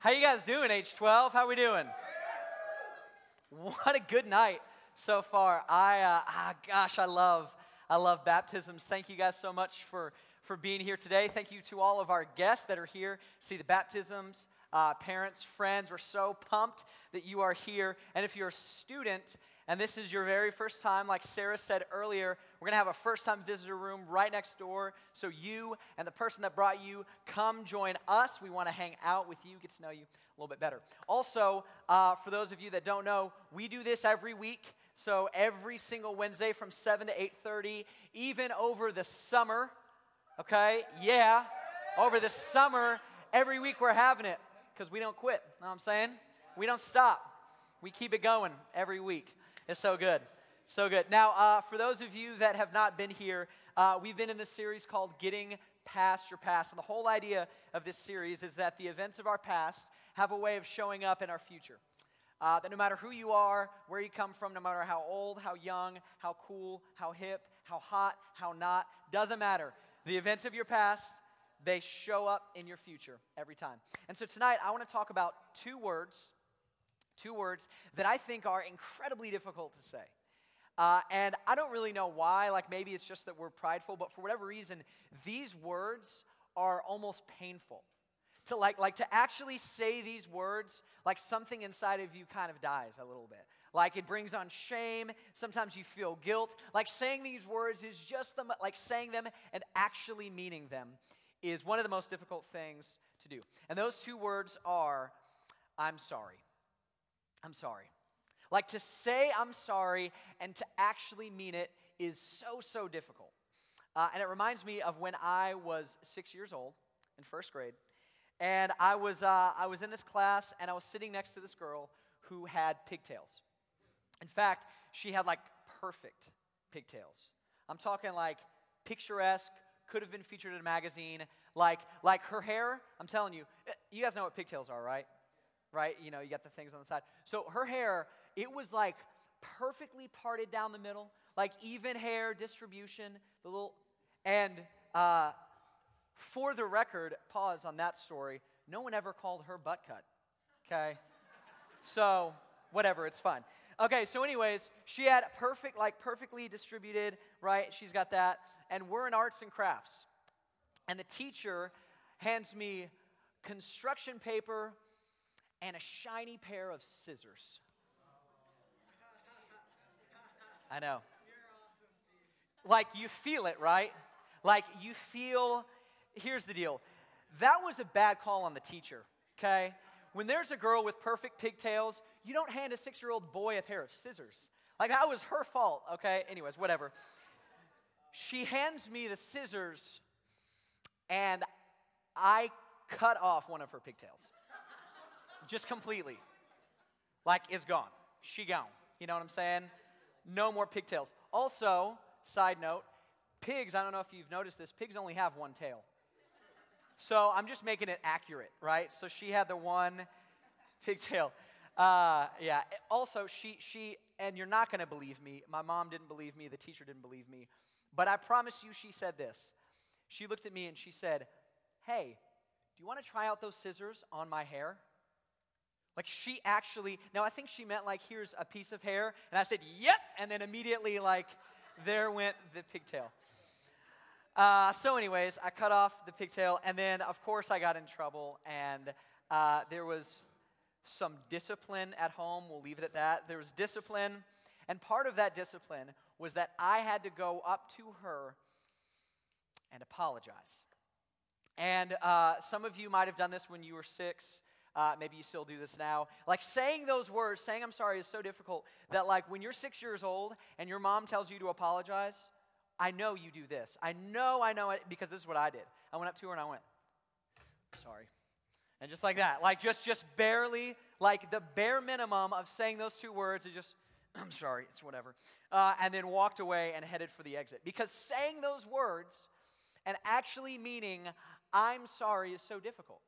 How you guys doing, H12? How we doing? What a good night so far. I, uh, ah, gosh, I love, I love baptisms. Thank you guys so much for, for being here today. Thank you to all of our guests that are here. See the baptisms, uh, parents, friends. We're so pumped that you are here. And if you're a student and this is your very first time, like Sarah said earlier, we're going to have a first time visitor room right next door. So you and the person that brought you come join us. We want to hang out with you, get to know you a little bit better. Also, uh, for those of you that don't know, we do this every week. So every single Wednesday from 7 to 8:30, even over the summer. Okay? Yeah. Over the summer, every week we're having it because we don't quit. Know what I'm saying? We don't stop. We keep it going every week. It's so good. So good. Now, uh, for those of you that have not been here, uh, we've been in this series called Getting Past Your Past. And the whole idea of this series is that the events of our past have a way of showing up in our future. Uh, that no matter who you are, where you come from, no matter how old, how young, how cool, how hip, how hot, how not, doesn't matter. The events of your past, they show up in your future every time. And so tonight, I want to talk about two words Two words that I think are incredibly difficult to say. Uh, and I don't really know why. Like maybe it's just that we're prideful, but for whatever reason, these words are almost painful. To like, like to actually say these words, like something inside of you kind of dies a little bit. Like it brings on shame. Sometimes you feel guilt. Like saying these words is just the, like saying them and actually meaning them is one of the most difficult things to do. And those two words are, I'm sorry. I'm sorry. Like to say I'm sorry and to actually mean it is so, so difficult. Uh, and it reminds me of when I was six years old in first grade. And I was, uh, I was in this class and I was sitting next to this girl who had pigtails. In fact, she had like perfect pigtails. I'm talking like picturesque, could have been featured in a magazine. Like, like her hair, I'm telling you, eh, you guys know what pigtails are, right? Right? You know, you got the things on the side. So her hair, it was like perfectly parted down the middle, like even hair distribution, the little, and uh, for the record, pause on that story. No one ever called her butt cut. Okay, so whatever, it's fine. Okay, so anyways, she had perfect, like perfectly distributed, right? She's got that, and we're in arts and crafts, and the teacher hands me construction paper and a shiny pair of scissors. I know. Like you feel it, right? Like you feel, here's the deal. That was a bad call on the teacher, okay? When there's a girl with perfect pigtails, you don't hand a six year old boy a pair of scissors. Like that was her fault, okay? Anyways, whatever. She hands me the scissors, and I cut off one of her pigtails just completely. Like, is gone. She gone. You know what I'm saying? No more pigtails. Also, side note, pigs, I don't know if you've noticed this, pigs only have one tail. So I'm just making it accurate, right? So she had the one pigtail. Uh, yeah. Also, she, she, and you're not going to believe me. My mom didn't believe me. The teacher didn't believe me. But I promise you, she said this. She looked at me and she said, Hey, do you want to try out those scissors on my hair? Like she actually, now I think she meant like, here's a piece of hair. And I said, yep. And then immediately, like, there went the pigtail. Uh, so, anyways, I cut off the pigtail. And then, of course, I got in trouble. And uh, there was some discipline at home. We'll leave it at that. There was discipline. And part of that discipline was that I had to go up to her and apologize. And uh, some of you might have done this when you were six. Uh, maybe you still do this now. Like saying those words, saying I'm sorry is so difficult that, like, when you're six years old and your mom tells you to apologize, I know you do this. I know, I know it because this is what I did. I went up to her and I went, sorry. And just like that, like just just barely, like the bare minimum of saying those two words is just, I'm sorry, it's whatever. Uh, and then walked away and headed for the exit. Because saying those words and actually meaning I'm sorry is so difficult.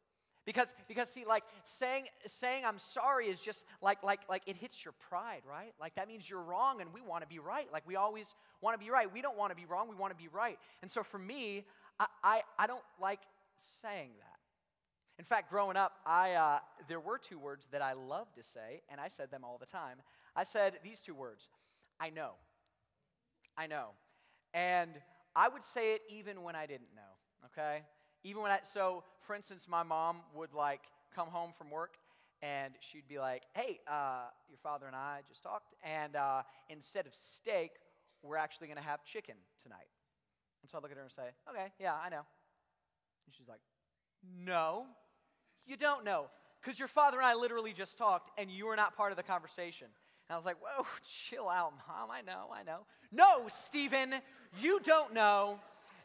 Because, because see, like saying, saying I'm sorry is just like, like, like it hits your pride, right? Like that means you're wrong and we want to be right. Like we always want to be right. We don't want to be wrong, we want to be right. And so for me, I, I, I don't like saying that. In fact, growing up, I, uh, there were two words that I loved to say, and I said them all the time. I said these two words I know. I know. And I would say it even when I didn't know, okay? Even when I, so for instance, my mom would like come home from work and she'd be like, hey, uh, your father and I just talked, and uh, instead of steak, we're actually going to have chicken tonight. And so I look at her and say, okay, yeah, I know. And she's like, no, you don't know. Because your father and I literally just talked, and you were not part of the conversation. And I was like, whoa, chill out, mom. I know, I know. No, Stephen, you don't know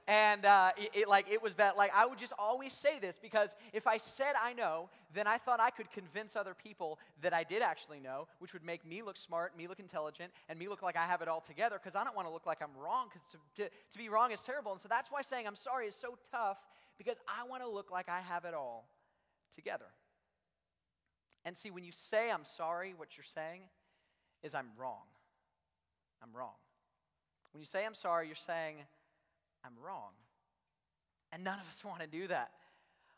and uh, it, it, like it was bad. Like I would just always say this because if I said I know, then I thought I could convince other people that I did actually know, which would make me look smart, me look intelligent, and me look like I have it all together. Because I don't want to look like I'm wrong. Because to, to, to be wrong is terrible, and so that's why saying I'm sorry is so tough. Because I want to look like I have it all together. And see, when you say I'm sorry, what you're saying is I'm wrong. I'm wrong. When you say I'm sorry, you're saying I'm wrong. And none of us want to do that.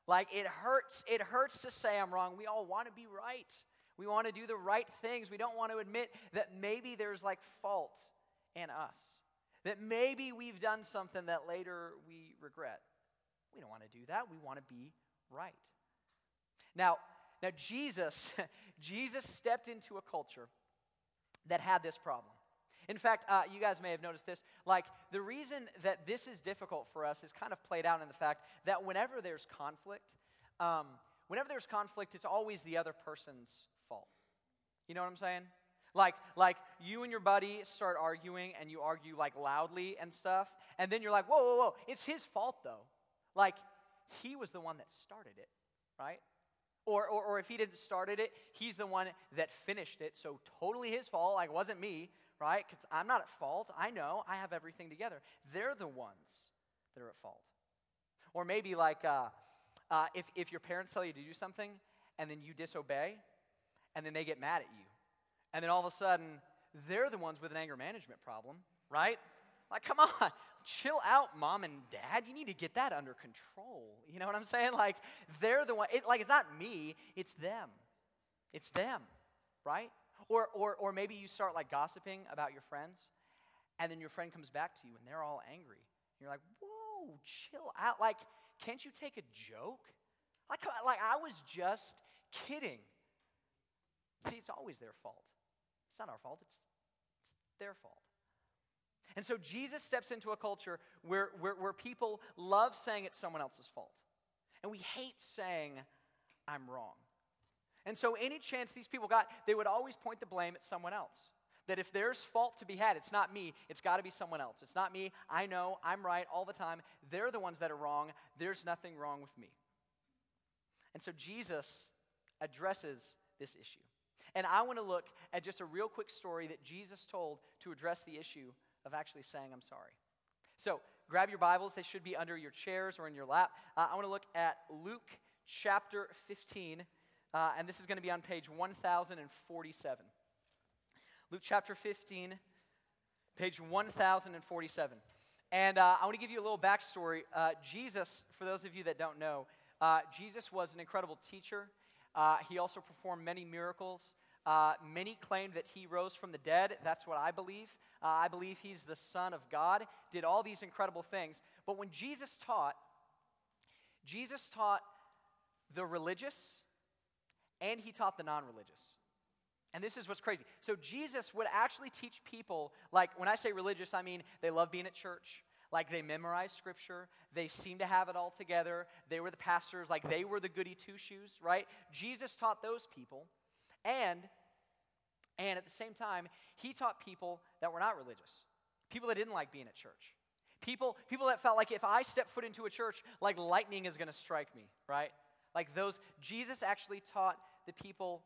Like it hurts, it hurts to say I'm wrong. We all want to be right. We want to do the right things. We don't want to admit that maybe there's like fault in us. That maybe we've done something that later we regret. We don't want to do that. We want to be right. Now, now Jesus, Jesus stepped into a culture that had this problem. In fact, uh, you guys may have noticed this. Like, the reason that this is difficult for us is kind of played out in the fact that whenever there's conflict, um, whenever there's conflict, it's always the other person's fault. You know what I'm saying? Like, like you and your buddy start arguing and you argue like loudly and stuff, and then you're like, whoa, whoa, whoa, it's his fault though. Like, he was the one that started it, right? Or, or, or if he didn't started it, he's the one that finished it, so totally his fault, like, it wasn't me right? Because I'm not at fault. I know I have everything together. They're the ones that are at fault. Or maybe like uh, uh, if, if your parents tell you to do something and then you disobey and then they get mad at you. And then all of a sudden, they're the ones with an anger management problem, right? Like, come on, chill out, mom and dad. You need to get that under control. You know what I'm saying? Like, they're the one, it, like, it's not me, it's them. It's them, right? Or, or, or maybe you start like gossiping about your friends, and then your friend comes back to you and they're all angry. You're like, whoa, chill out. Like, can't you take a joke? Like, uh, like I was just kidding. See, it's always their fault. It's not our fault, it's, it's their fault. And so Jesus steps into a culture where, where, where people love saying it's someone else's fault. And we hate saying, I'm wrong. And so, any chance these people got, they would always point the blame at someone else. That if there's fault to be had, it's not me, it's got to be someone else. It's not me, I know, I'm right all the time. They're the ones that are wrong. There's nothing wrong with me. And so, Jesus addresses this issue. And I want to look at just a real quick story that Jesus told to address the issue of actually saying, I'm sorry. So, grab your Bibles, they should be under your chairs or in your lap. Uh, I want to look at Luke chapter 15 uh, and this is going to be on page 1047. Luke chapter 15, page 1047. And uh, I want to give you a little backstory. Uh, Jesus, for those of you that don't know, uh, Jesus was an incredible teacher. Uh, he also performed many miracles. Uh, many claimed that he rose from the dead. That's what I believe. I believe he's the Son of God, did all these incredible things. But when Jesus taught, Jesus taught the religious and he taught the non religious. And this is what's crazy. So Jesus would actually teach people, like when I say religious, I mean they love being at church. Like they memorize scripture, they seem to have it all together. They were the pastors, like they were the goody two shoes, right? Jesus taught those people. And and at the same time, he taught people that were not religious. People that didn't like being at church. People, people that felt like if I step foot into a church, like lightning is going to strike me, right? Like those, Jesus actually taught the people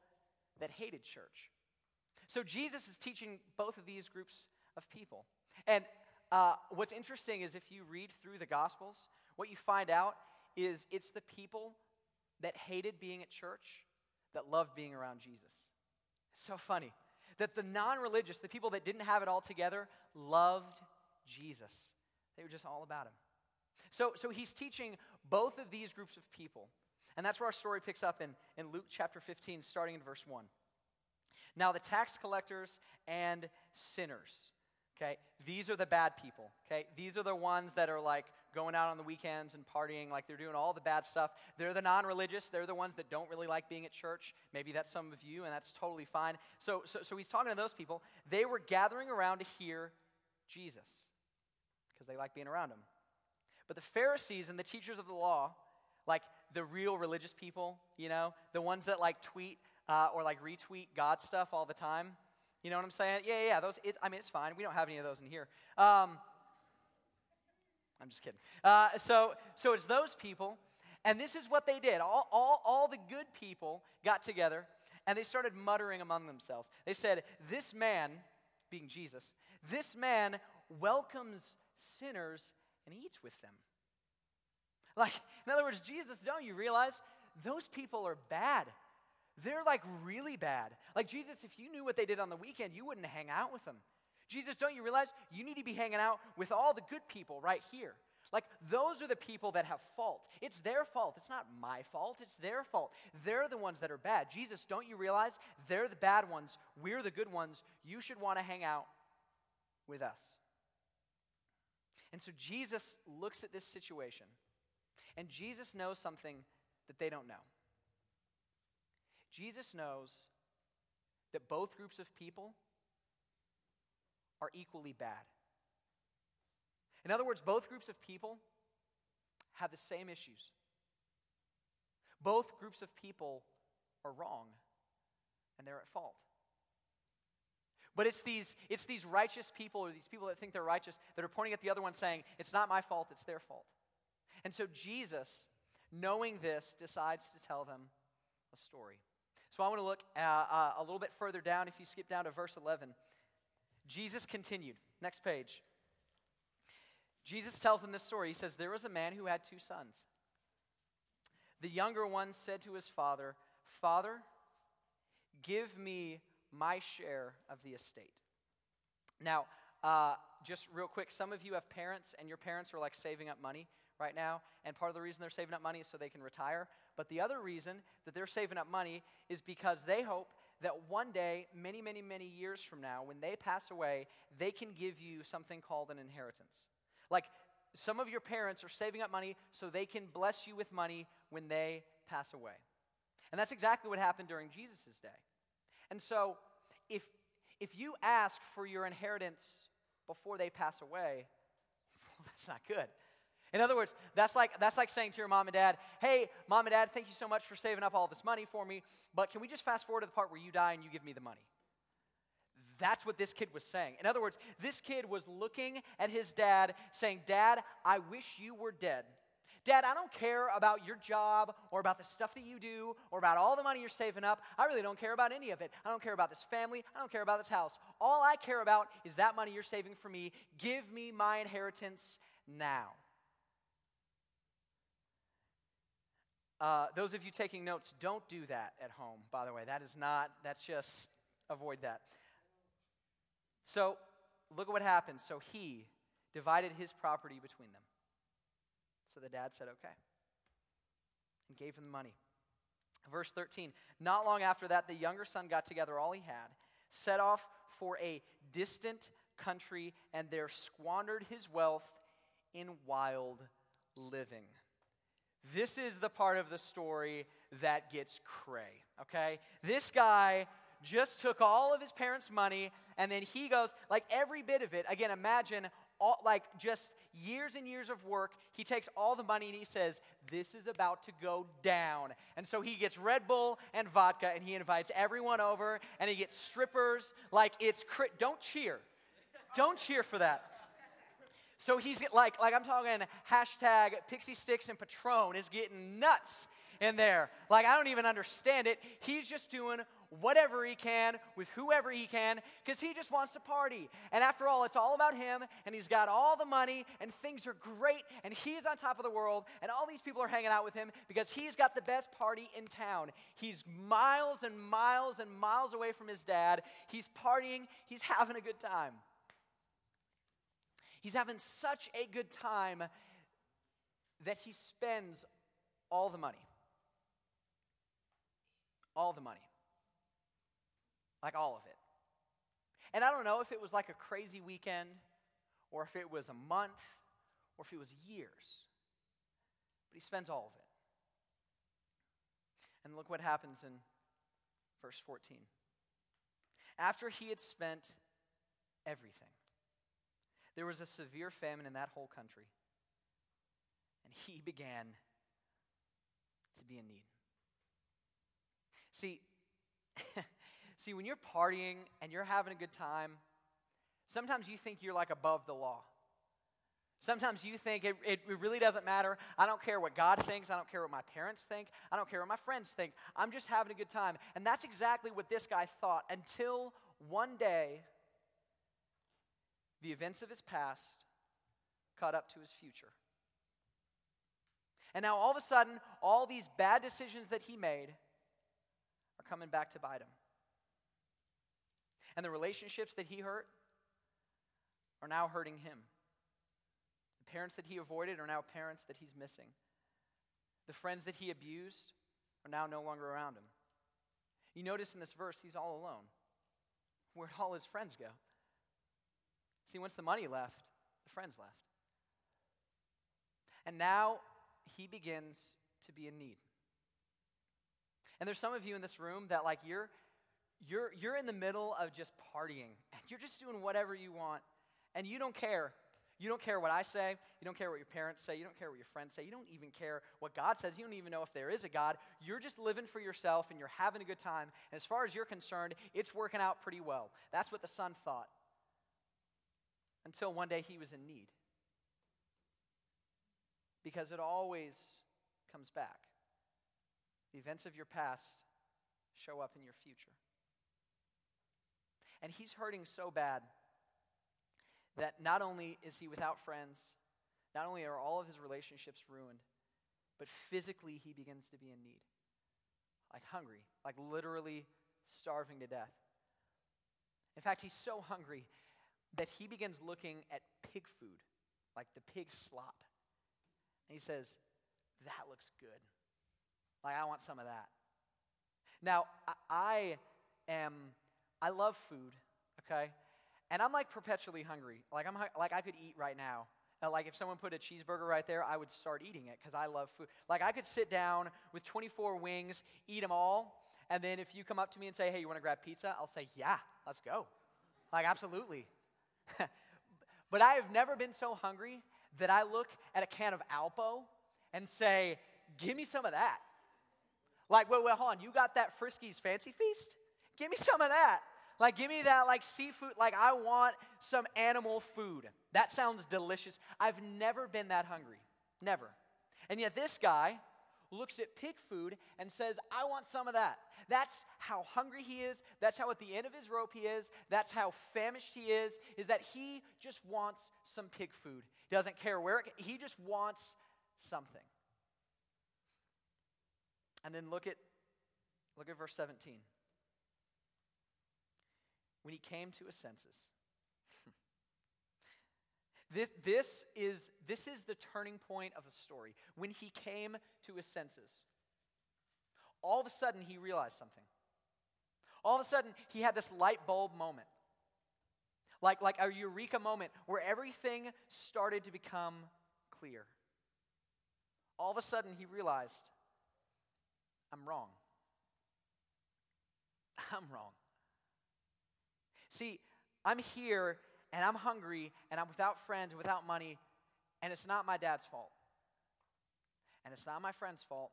that hated church. So Jesus is teaching both of these groups of people. And uh, what's interesting is if you read through the Gospels, what you find out is it's the people that hated being at church that loved being around Jesus. It's so funny that the non religious, the people that didn't have it all together, loved Jesus. They were just all about him. So, so he's teaching both of these groups of people And that's where our story picks up in, in Luke chapter 15, starting in verse 1. Now, the tax collectors and sinners, okay, these are the bad people, okay? These are the ones that are like going out on the weekends and partying, like they're doing all the bad stuff. They're the non religious, they're the ones that don't really like being at church. Maybe that's some of you, and that's totally fine. So, so, so he's talking to those people. They were gathering around to hear Jesus because they like being around him. But the Pharisees and the teachers of the law, like the real religious people, you know, the ones that like tweet uh, or like retweet God stuff all the time. You know what I'm saying? Yeah, yeah, those. I mean, it's fine. We don't have any of those in here. Um, I'm just kidding. Uh, so, so it's those people, and this is what they did. All, all, all the good people got together, and they started muttering among themselves. They said, "This man, being Jesus, this man welcomes sinners and eats with them." Like, in other words, Jesus, don't you realize those people are bad? They're like really bad. Like, Jesus, if you knew what they did on the weekend, you wouldn't hang out with them. Jesus, don't you realize you need to be hanging out with all the good people right here? Like, those are the people that have fault. It's their fault. It's not my fault. It's their fault. They're the ones that are bad. Jesus, don't you realize they're the bad ones? We're the good ones. You should want to hang out with us. And so Jesus looks at this situation, and Jesus knows something that they don't know. Jesus knows that both groups of people are equally bad. In other words, both groups of people have the same issues. Both groups of people are wrong and they're at fault. But it's these, it's these righteous people or these people that think they're righteous that are pointing at the other one saying, It's not my fault, it's their fault. And so Jesus, knowing this, decides to tell them a story. So I want to look uh, uh, a little bit further down. If you skip down to verse 11, Jesus continued. Next page. Jesus tells them this story. He says, There was a man who had two sons. The younger one said to his father, Father, give me my share of the estate. Now, uh, just real quick, some of you have parents, and your parents are like saving up money right now. And part of the reason they're saving up money is so they can retire. But the other reason that they're saving up money is because they hope that one day, many, many, many years from now, when they pass away, they can give you something called an inheritance. Like some of your parents are saving up money so they can bless you with money when they pass away. And that's exactly what happened during Jesus' day. And so, if, if you ask for your inheritance before they pass away, well, that's not good. In other words, that's like, that's like saying to your mom and dad, hey, mom and dad, thank you so much for saving up all this money for me, but can we just fast forward to the part where you die and you give me the money? That's what this kid was saying. In other words, this kid was looking at his dad saying, Dad, I wish you were dead. Dad, I don't care about your job or about the stuff that you do or about all the money you're saving up. I really don't care about any of it. I don't care about this family. I don't care about this house. All I care about is that money you're saving for me. Give me my inheritance now. Uh, those of you taking notes, don't do that at home, by the way. That is not, that's just, avoid that. So, look at what happened. So, he divided his property between them. So the dad said, okay, and gave him the money. Verse 13 Not long after that, the younger son got together all he had, set off for a distant country, and there squandered his wealth in wild living. This is the part of the story that gets cray, okay? This guy just took all of his parents' money and then he goes, like every bit of it. Again, imagine all, like just years and years of work. He takes all the money and he says, This is about to go down. And so he gets Red Bull and vodka and he invites everyone over and he gets strippers. Like it's, cri- don't cheer. Don't cheer for that. So he's like, like I'm talking hashtag Pixy Stix and Patron is getting nuts in there. Like I don't even understand it. He's just doing whatever he can with whoever he can because he just wants to party. And after all, it's all about him and he's got all the money and things are great and he's on top of the world and all these people are hanging out with him because he's got the best party in town. He's miles and miles and miles away from his dad. He's partying, he's having a good time. He's having such a good time that he spends all the money. all the money. Like all of it. And I don't know if it was like a crazy weekend or if it was a month or if it was years. But he spends all of it. And look what happens in verse 14. After he had spent everything, there was a severe famine in that whole country, and he began to be in need. See, see, when you're partying and you're having a good time, sometimes you think you're like above the law. Sometimes you think it, it, really doesn't matter. I don't care what God thinks. I don't care what my parents think. I don't care what my friends think. I'm just having a good time. And that's exactly what this guy thought until one day the events of his past caught up to his future. And now all of a sudden, all these bad decisions that he made are coming back to bite him. And the relationships that he hurt are now hurting him. The parents that he avoided are now parents that he's missing. The friends that he abused are now no longer around him. You notice in this verse, he's all alone. Where'd all his friends go? See, once the money left, the friends left. And now he begins to be in need. And there's some of you in this room that like you're you're you're in the middle of just partying and you're just doing whatever you want and you don't care. You don't care what I say. You don't care what your parents say. You don't care what your friends say. You don't even care what God says. You don't even know if there is a God. You're just living for yourself and you're having a good time. And as far as you're concerned, it's working out pretty well. That's what the son thought. Until one day he was in need. Because it always comes back. The events of your past show up in your future. And he's hurting so bad that not only is he without friends, not only are all of his relationships ruined, but physically he begins to be in need. Like hungry, like literally starving to death. In fact, he's so hungry that he begins looking at pig food, like the pig slop. And he says, That looks good. Like, I want some of that. Now, I am, I love food, okay? And I'm like perpetually hungry. Like I'm like I could eat right now. Uh, like if someone put a cheeseburger right there, I would start eating it because I love food. Like I could sit down with 24 wings, eat them all, and then if you come up to me and say, "Hey, you want to grab pizza?" I'll say, "Yeah, let's go." Like absolutely. but I have never been so hungry that I look at a can of Alpo and say, "Give me some of that." Like, wait, wait, hold on. You got that Friskies Fancy Feast? Give me some of that. Like, give me that, like, seafood. Like, I want some animal food. That sounds delicious. I've never been that hungry. Never. And yet, this guy looks at pig food and says, I want some of that. That's how hungry he is. That's how at the end of his rope he is. That's how famished he is, is that he just wants some pig food. He doesn't care where it, he just wants something. And then look at look at verse 17 when he came to his senses. This, this, is, this is the turning point of the story. When he came to his senses, all of a sudden he realized something. All of a sudden he had this light bulb moment. Like, like a eureka moment where everything started to become clear. All of a sudden he realized, I'm wrong. I'm wrong. See, I'm here and I'm hungry and I'm without friends, without money, and it's not my dad's fault. And it's not my friend's fault.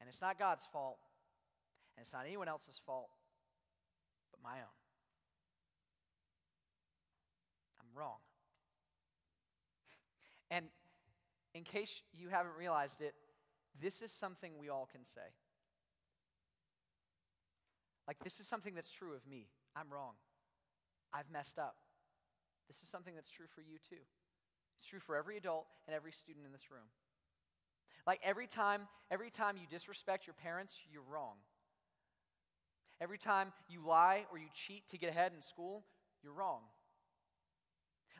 And it's not God's fault. And it's not anyone else's fault but my own. I'm wrong. And in case you haven't realized it, this is something we all can say. Like, this is something that's true of me. I'm wrong. I've messed up. This is something that's true for you too. It's true for every adult and every student in this room. Like every time, every time you disrespect your parents, you're wrong. Every time you lie or you cheat to get ahead in school, you're wrong.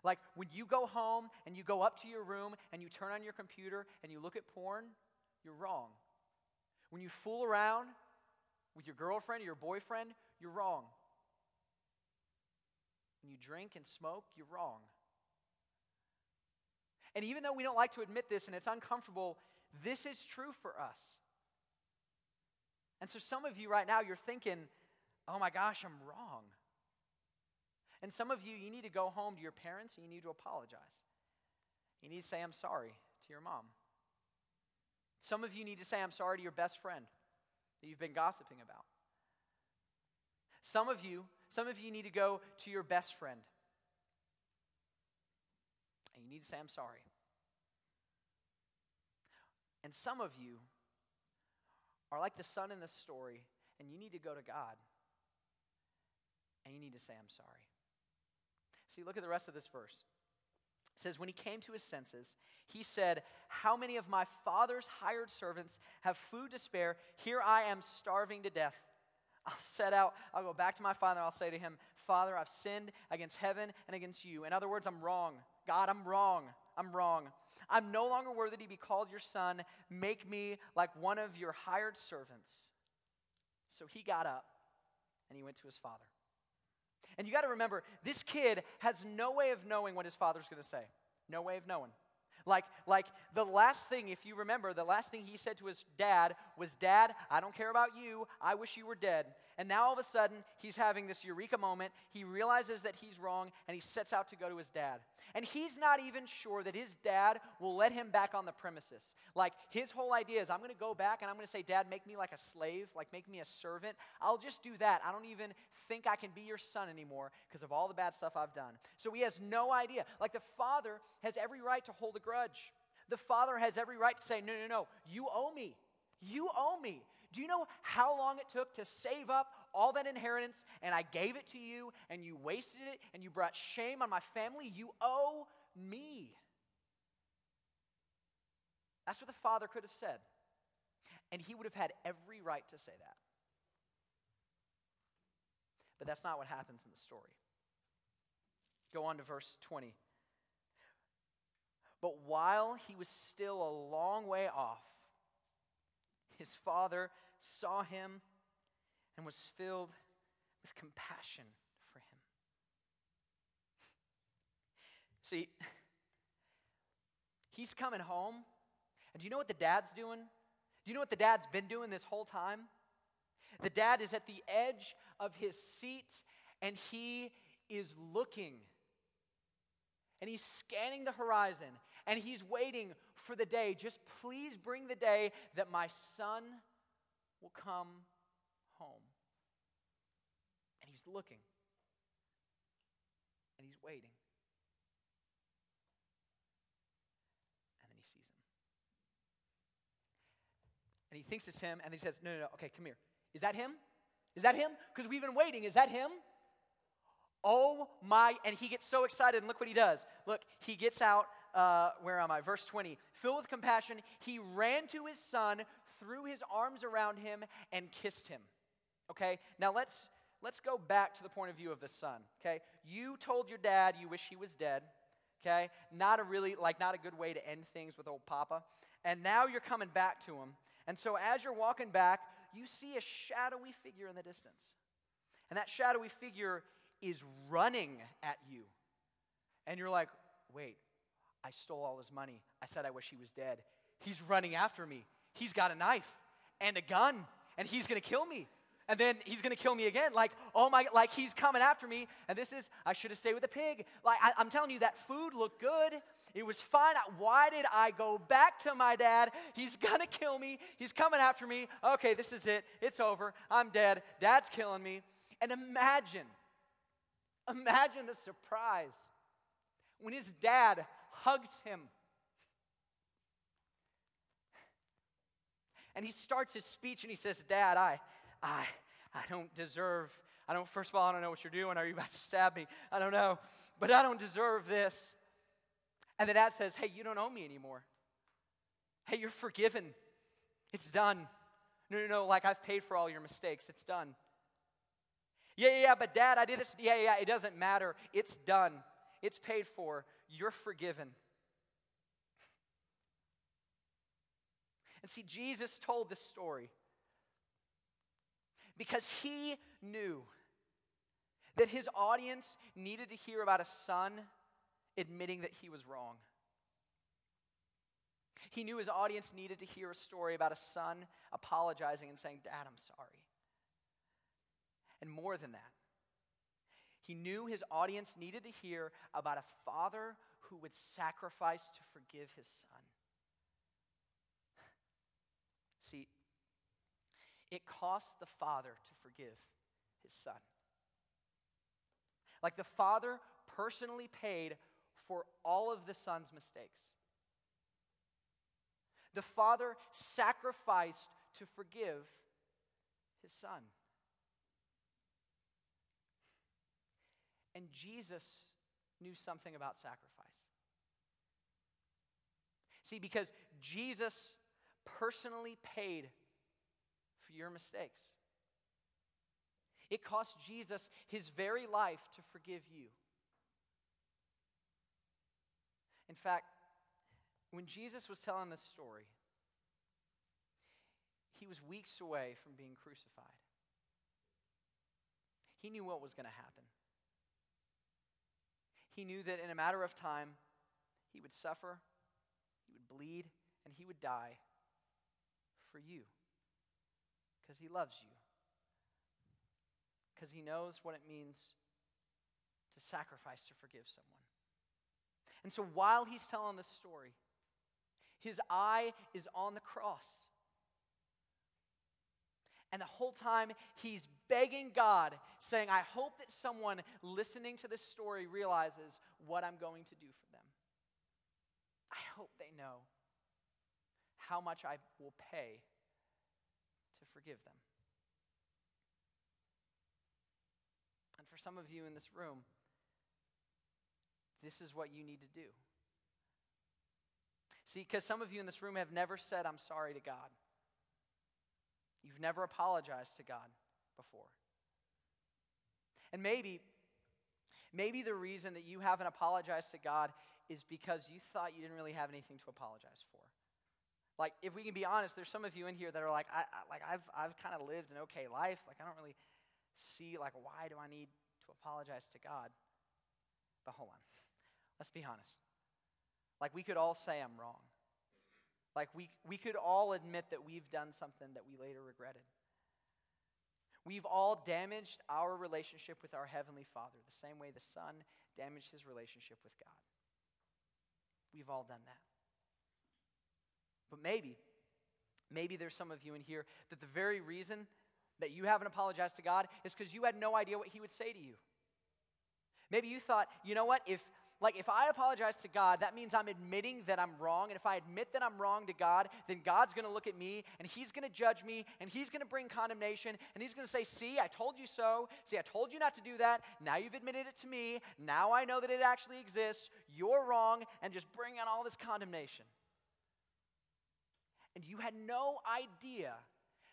Like when you go home and you go up to your room and you turn on your computer and you look at porn, you're wrong. When you fool around with your girlfriend or your boyfriend, you're wrong. You drink and smoke, you're wrong. And even though we don't like to admit this and it's uncomfortable, this is true for us. And so some of you right now, you're thinking, oh my gosh, I'm wrong. And some of you, you need to go home to your parents and you need to apologize. You need to say, I'm sorry to your mom. Some of you need to say, I'm sorry to your best friend that you've been gossiping about. Some of you, some of you need to go to your best friend. And you need to say, I'm sorry. And some of you are like the son in this story, and you need to go to God and you need to say, I'm sorry. See, look at the rest of this verse. It says, When he came to his senses, he said, How many of my father's hired servants have food to spare? Here I am starving to death. I'll set out, I'll go back to my father, I'll say to him, Father, I've sinned against heaven and against you. In other words, I'm wrong. God, I'm wrong. I'm wrong. I'm no longer worthy to be called your son. Make me like one of your hired servants. So he got up and he went to his father. And you got to remember, this kid has no way of knowing what his father's going to say. No way of knowing. Like, like the last thing, if you remember, the last thing he said to his dad was, Dad, I don't care about you. I wish you were dead. And now all of a sudden, he's having this eureka moment. He realizes that he's wrong and he sets out to go to his dad. And he's not even sure that his dad will let him back on the premises. Like, his whole idea is, I'm going to go back and I'm going to say, Dad, make me like a slave, like, make me a servant. I'll just do that. I don't even think I can be your son anymore because of all the bad stuff I've done. So he has no idea. Like, the father has every right to hold a grudge. The father has every right to say, No, no, no, you owe me. You owe me. Do you know how long it took to save up all that inheritance and I gave it to you and you wasted it and you brought shame on my family? You owe me. That's what the father could have said. And he would have had every right to say that. But that's not what happens in the story. Go on to verse 20. But while he was still a long way off, his father saw him and was filled with compassion for him. See, he's coming home, and do you know what the dad's doing? Do you know what the dad's been doing this whole time? The dad is at the edge of his seat, and he is looking. And he's scanning the horizon, and he's waiting for the day. Just please bring the day that my son will come home. And he's looking. And he's waiting. And then he sees him. And he thinks it's him, and he says, No, no, no, okay, come here. Is that him? Is that him? Because we've been waiting. Is that him? Oh my, and he gets so excited, and look what he does. Look, he gets out, uh, where am I? Verse 20. Filled with compassion, he ran to his son, threw his arms around him, and kissed him. Okay, now let's let's go back to the point of view of the son. Okay, you told your dad you wish he was dead. Okay, not a really like not a good way to end things with old Papa. And now you're coming back to him. And so as you're walking back, you see a shadowy figure in the distance. And that shadowy figure is running at you. And you're like, wait, I stole all his money. I said I wish he was dead. He's running after me. He's got a knife and a gun, and he's gonna kill me. And then he's gonna kill me again. Like, oh my, like he's coming after me. And this is, I should have stayed with the pig. Like, I, I'm telling you, that food looked good. It was fine. Why did I go back to my dad? He's gonna kill me. He's coming after me. Okay, this is it. It's over. I'm dead. Dad's killing me. And imagine, imagine the surprise when his dad hugs him. And he starts his speech and he says, Dad, I, I, I don't deserve, I don't, first of all, I don't know what you're doing. Are you about to stab me? I don't know. But I don't deserve this. And the dad says, Hey, you don't owe me anymore. Hey, you're forgiven. It's done. No, no, no, like I've paid for all your mistakes. It's done. Yeah, yeah, yeah, but dad, I did this. Yeah, yeah, it doesn't matter. It's done. It's paid for. You're forgiven. And see, Jesus told this story Because he knew that his audience needed to hear about a son admitting that he was wrong. He knew his audience needed to hear a story about a son apologizing and saying, Dad, I'm sorry. And more than that, he knew his audience needed to hear about a father who would sacrifice to forgive his son. See, it cost the father to forgive his son. Like the father personally paid for all of the son's mistakes. The father sacrificed to forgive his son. And Jesus knew something about sacrifice. See, because Jesus personally paid for your mistakes. It cost Jesus his very life to forgive you. In fact, when Jesus was telling this story, he was weeks away from being crucified. He knew what was going to happen. He knew that in a matter of time, he would suffer, he would bleed, and he would die for you because he loves you, because he knows what it means to sacrifice to forgive someone. And so while he's telling this story, his eye is on the cross. And the whole time he's begging God, saying, I hope that someone listening to this story realizes what I'm going to do for them. I hope they know how much I will pay to forgive them. And for some of you in this room, this is what you need to do. See, because some of you in this room have never said, I'm sorry to God. You've never apologized to God before. And maybe, maybe the reason that you haven't apologized to God is because you thought you didn't really have anything to apologize for. Like, if we can be honest, there's some of you in here that are like, I, I like I've, I've kind of lived an okay life. Like, I don't really see, like, why do I need to apologize to God? But hold on. Let's be honest. Like, we could all say I'm wrong. Like, we, we could all admit that we've done something that we later regretted. We've all damaged our relationship with our Heavenly Father the same way the Son damaged his relationship with God. We've all done that. But maybe, maybe there's some of you in here that the very reason that you haven't apologized to God is because you had no idea what He would say to you. Maybe you thought, you know what, if like if I apologize to God, that means I'm admitting that I'm wrong. And if I admit that I'm wrong to God, then God's going to look at me and He's going to judge me and He's going to bring condemnation and He's going to say, See, I told you so. See, I told you not to do that. Now you've admitted it to me. Now I know that it actually exists. You're wrong. And just bring on all this condemnation and you had no idea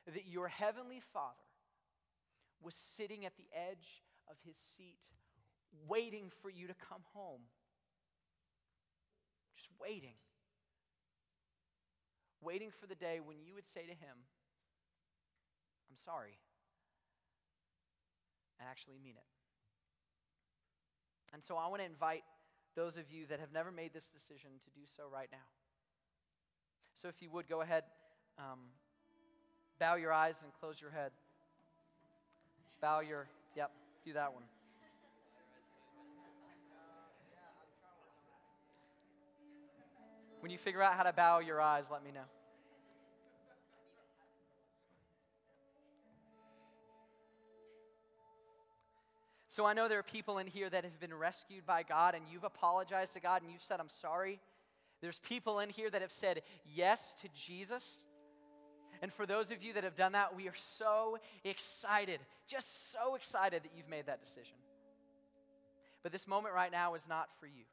that your heavenly Father was sitting at the edge of his seat, waiting for you to come home. Just waiting. Waiting for the day when you would say to him, I'm sorry, and actually mean it. And so I want to invite those of you that have never made this decision to do so right now. So if you would go ahead, um, bow your eyes and close your head. Bow your, yep, do that one. When you figure out how to bow your eyes, let me know. So I know there are people in here that have been rescued by God and you've apologized to God and you've said, I'm sorry. There's people in here that have said yes to Jesus. And for those of you that have done that, we are so excited, just so excited that you've made that decision. But this moment right now is not for you.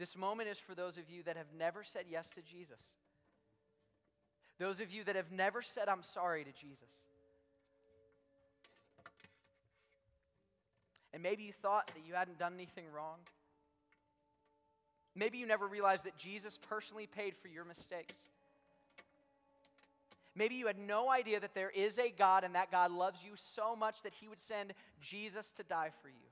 This moment is for those of you that have never said yes to Jesus. Those of you that have never said, I'm sorry to Jesus. And maybe you thought that you hadn't done anything wrong. Maybe you never realized that Jesus personally paid for your mistakes. Maybe you had no idea that there is a God and that God loves you so much that he would send Jesus to die for you.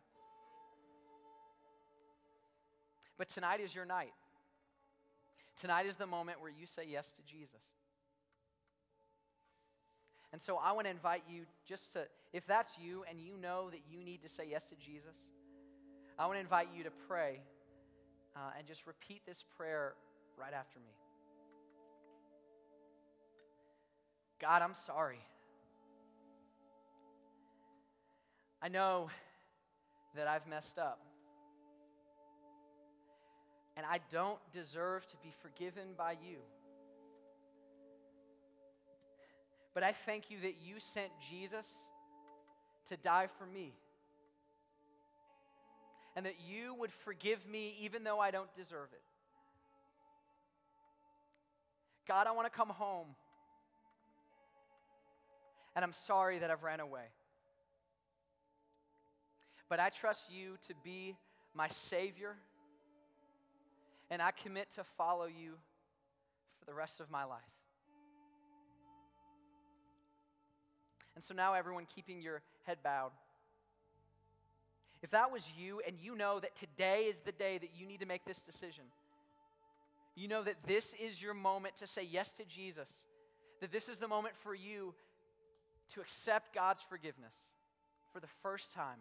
But tonight is your night. Tonight is the moment where you say yes to Jesus. And so I want to invite you just to, if that's you and you know that you need to say yes to Jesus, I want to invite you to pray uh, and just repeat this prayer right after me. God, I'm sorry. I know that I've messed up. And I don't deserve to be forgiven by you. But I thank you that you sent Jesus to die for me. And that you would forgive me even though I don't deserve it. God, I want to come home. And I'm sorry that I've ran away. But I trust you to be my Savior. And I commit to follow you for the rest of my life. And so now, everyone, keeping your head bowed. If that was you and you know that today is the day that you need to make this decision, you know that this is your moment to say yes to Jesus, that this is the moment for you to accept God's forgiveness for the first time,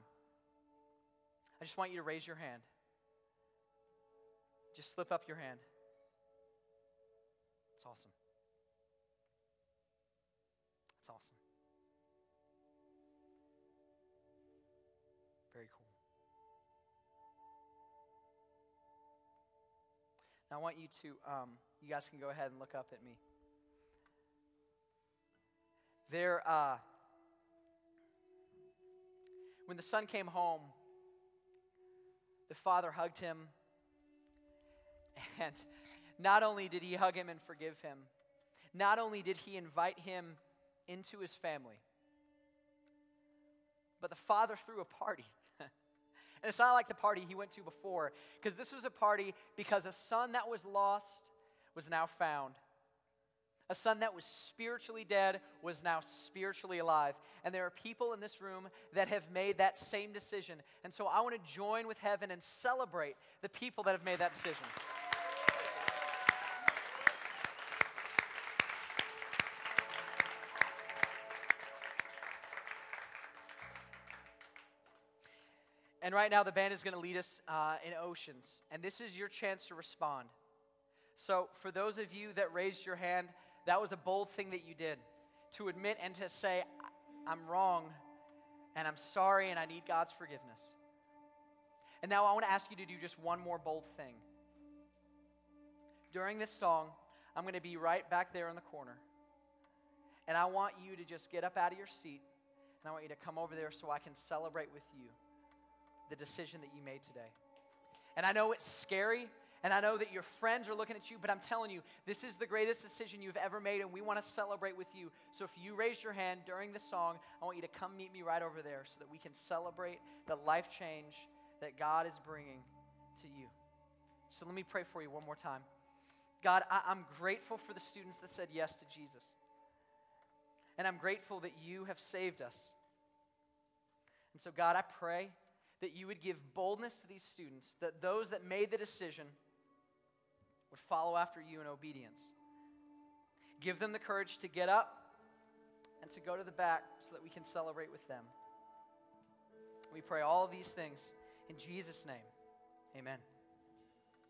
I just want you to raise your hand. Just slip up your hand. It's awesome. It's awesome. Very cool. Now I want you to, um, you guys can go ahead and look up at me. There, uh, when the son came home, the father hugged him. And not only did he hug him and forgive him, not only did he invite him into his family, but the father threw a party. and it's not like the party he went to before, because this was a party because a son that was lost was now found. A son that was spiritually dead was now spiritually alive. And there are people in this room that have made that same decision. And so I want to join with heaven and celebrate the people that have made that decision. And right now, the band is going to lead us uh, in Oceans. And this is your chance to respond. So, for those of you that raised your hand, that was a bold thing that you did to admit and to say, I'm wrong and I'm sorry and I need God's forgiveness. And now I want to ask you to do just one more bold thing. During this song, I'm going to be right back there in the corner. And I want you to just get up out of your seat and I want you to come over there so I can celebrate with you the decision that you made today. And I know it's scary and I know that your friends are looking at you, but I'm telling you, this is the greatest decision you've ever made, and we want to celebrate with you. So if you raise your hand during the song, I want you to come meet me right over there so that we can celebrate the life change that God is bringing to you. So let me pray for you one more time. God, I- am grateful for the students that said yes to Jesus. And I'm grateful that you have saved us. And so, God, I pray that you would give boldness to these students, that those that made the decision, would follow after you in obedience. Give them the courage to get up and to go to the back so that we can celebrate with them. We pray all of these things in Jesus' name. Amen.